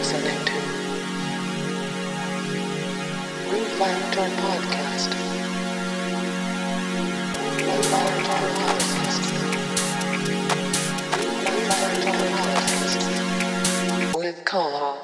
listening to Root Lantern Podcast. Root Lantern Podcast. Root Lantern Podcast. With Kola.